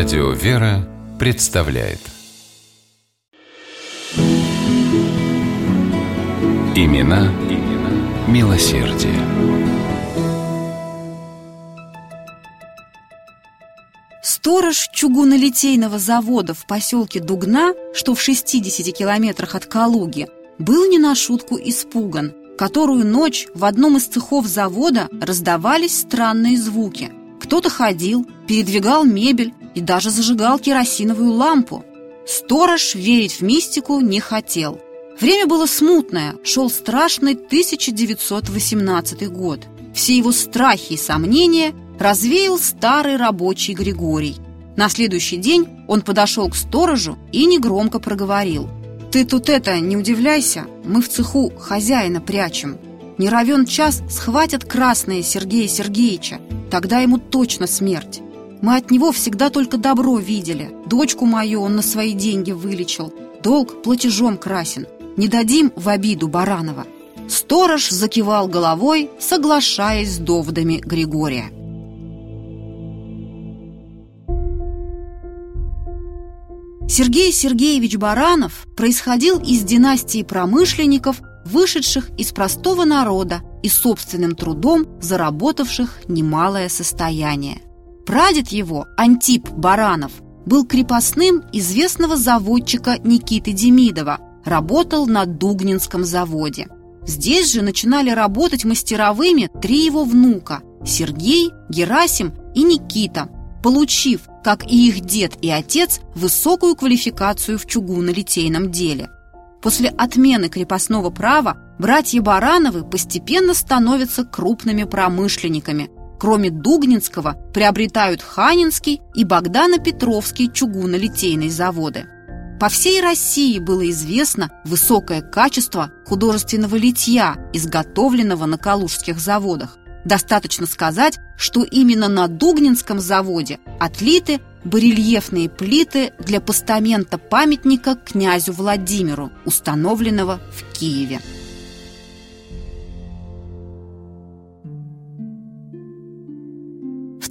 Радио «Вера» представляет Имена, имена милосердие. Сторож чугунолитейного завода в поселке Дугна, что в 60 километрах от Калуги, был не на шутку испуган. Которую ночь в одном из цехов завода раздавались странные звуки. Кто-то ходил, передвигал мебель и даже зажигал керосиновую лампу. Сторож верить в мистику не хотел. Время было смутное, шел страшный 1918 год. Все его страхи и сомнения развеял старый рабочий Григорий. На следующий день он подошел к сторожу и негромко проговорил – ты тут это, не удивляйся, мы в цеху хозяина прячем. Не равен час схватят красные Сергея Сергеевича, тогда ему точно смерть. Мы от него всегда только добро видели. Дочку мою он на свои деньги вылечил. Долг платежом красен. Не дадим в обиду Баранова. Сторож закивал головой, соглашаясь с доводами Григория. Сергей Сергеевич Баранов происходил из династии промышленников, вышедших из простого народа и собственным трудом заработавших немалое состояние. Прадед его, Антип Баранов, был крепостным известного заводчика Никиты Демидова, работал на Дугнинском заводе. Здесь же начинали работать мастеровыми три его внука – Сергей, Герасим и Никита – получив, как и их дед и отец, высокую квалификацию в чугунолитейном деле. После отмены крепостного права братья Барановы постепенно становятся крупными промышленниками. Кроме Дугнинского приобретают Ханинский и Богдано-Петровский чугунолитейные заводы. По всей России было известно высокое качество художественного литья, изготовленного на калужских заводах. Достаточно сказать, что именно на Дугнинском заводе отлиты барельефные плиты для постамента памятника князю Владимиру, установленного в Киеве.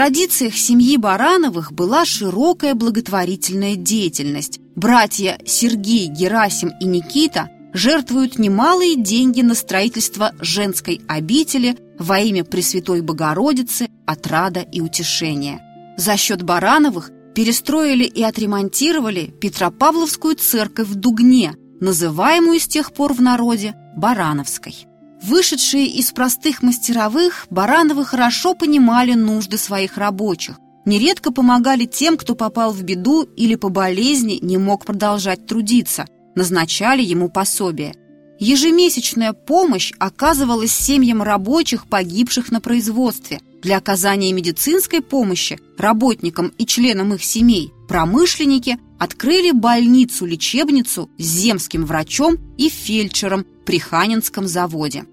Традициях семьи Барановых была широкая благотворительная деятельность. Братья Сергей, Герасим и Никита жертвуют немалые деньги на строительство женской обители – во имя Пресвятой Богородицы, отрада и утешения. За счет Барановых перестроили и отремонтировали Петропавловскую церковь в Дугне, называемую с тех пор в народе Барановской. Вышедшие из простых мастеровых, Барановы хорошо понимали нужды своих рабочих, нередко помогали тем, кто попал в беду или по болезни не мог продолжать трудиться, назначали ему пособие. Ежемесячная помощь оказывалась семьям рабочих, погибших на производстве. Для оказания медицинской помощи работникам и членам их семей промышленники открыли больницу-лечебницу с земским врачом и фельдшером при Ханинском заводе.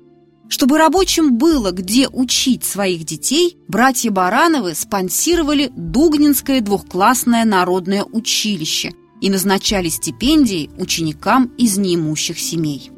Чтобы рабочим было где учить своих детей, братья Барановы спонсировали Дугнинское двухклассное народное училище и назначали стипендии ученикам из неимущих семей.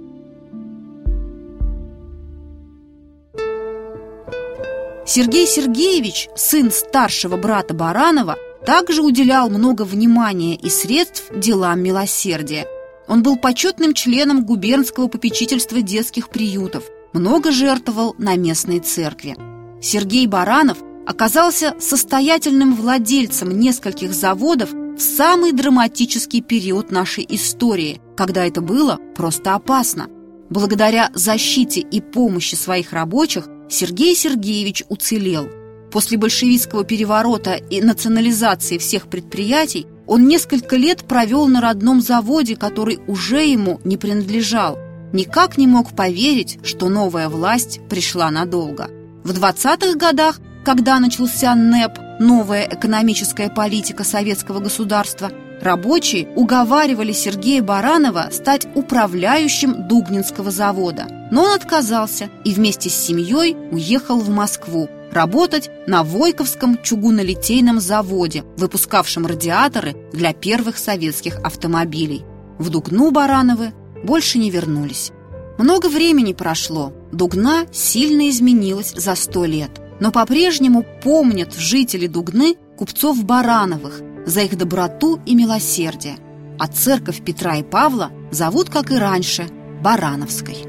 Сергей Сергеевич, сын старшего брата Баранова, также уделял много внимания и средств делам милосердия. Он был почетным членом губернского попечительства детских приютов, много жертвовал на местной церкви. Сергей Баранов оказался состоятельным владельцем нескольких заводов в самый драматический период нашей истории, когда это было просто опасно. Благодаря защите и помощи своих рабочих Сергей Сергеевич уцелел. После большевистского переворота и национализации всех предприятий он несколько лет провел на родном заводе, который уже ему не принадлежал. Никак не мог поверить, что новая власть пришла надолго. В 20-х годах, когда начался НЭП, новая экономическая политика советского государства, рабочие уговаривали Сергея Баранова стать управляющим Дугнинского завода – но он отказался и вместе с семьей уехал в Москву работать на Войковском чугунолитейном заводе, выпускавшем радиаторы для первых советских автомобилей. В Дугну Барановы больше не вернулись. Много времени прошло, Дугна сильно изменилась за сто лет. Но по-прежнему помнят жители Дугны купцов Барановых, за их доброту и милосердие, а церковь Петра и Павла зовут, как и раньше, Барановской.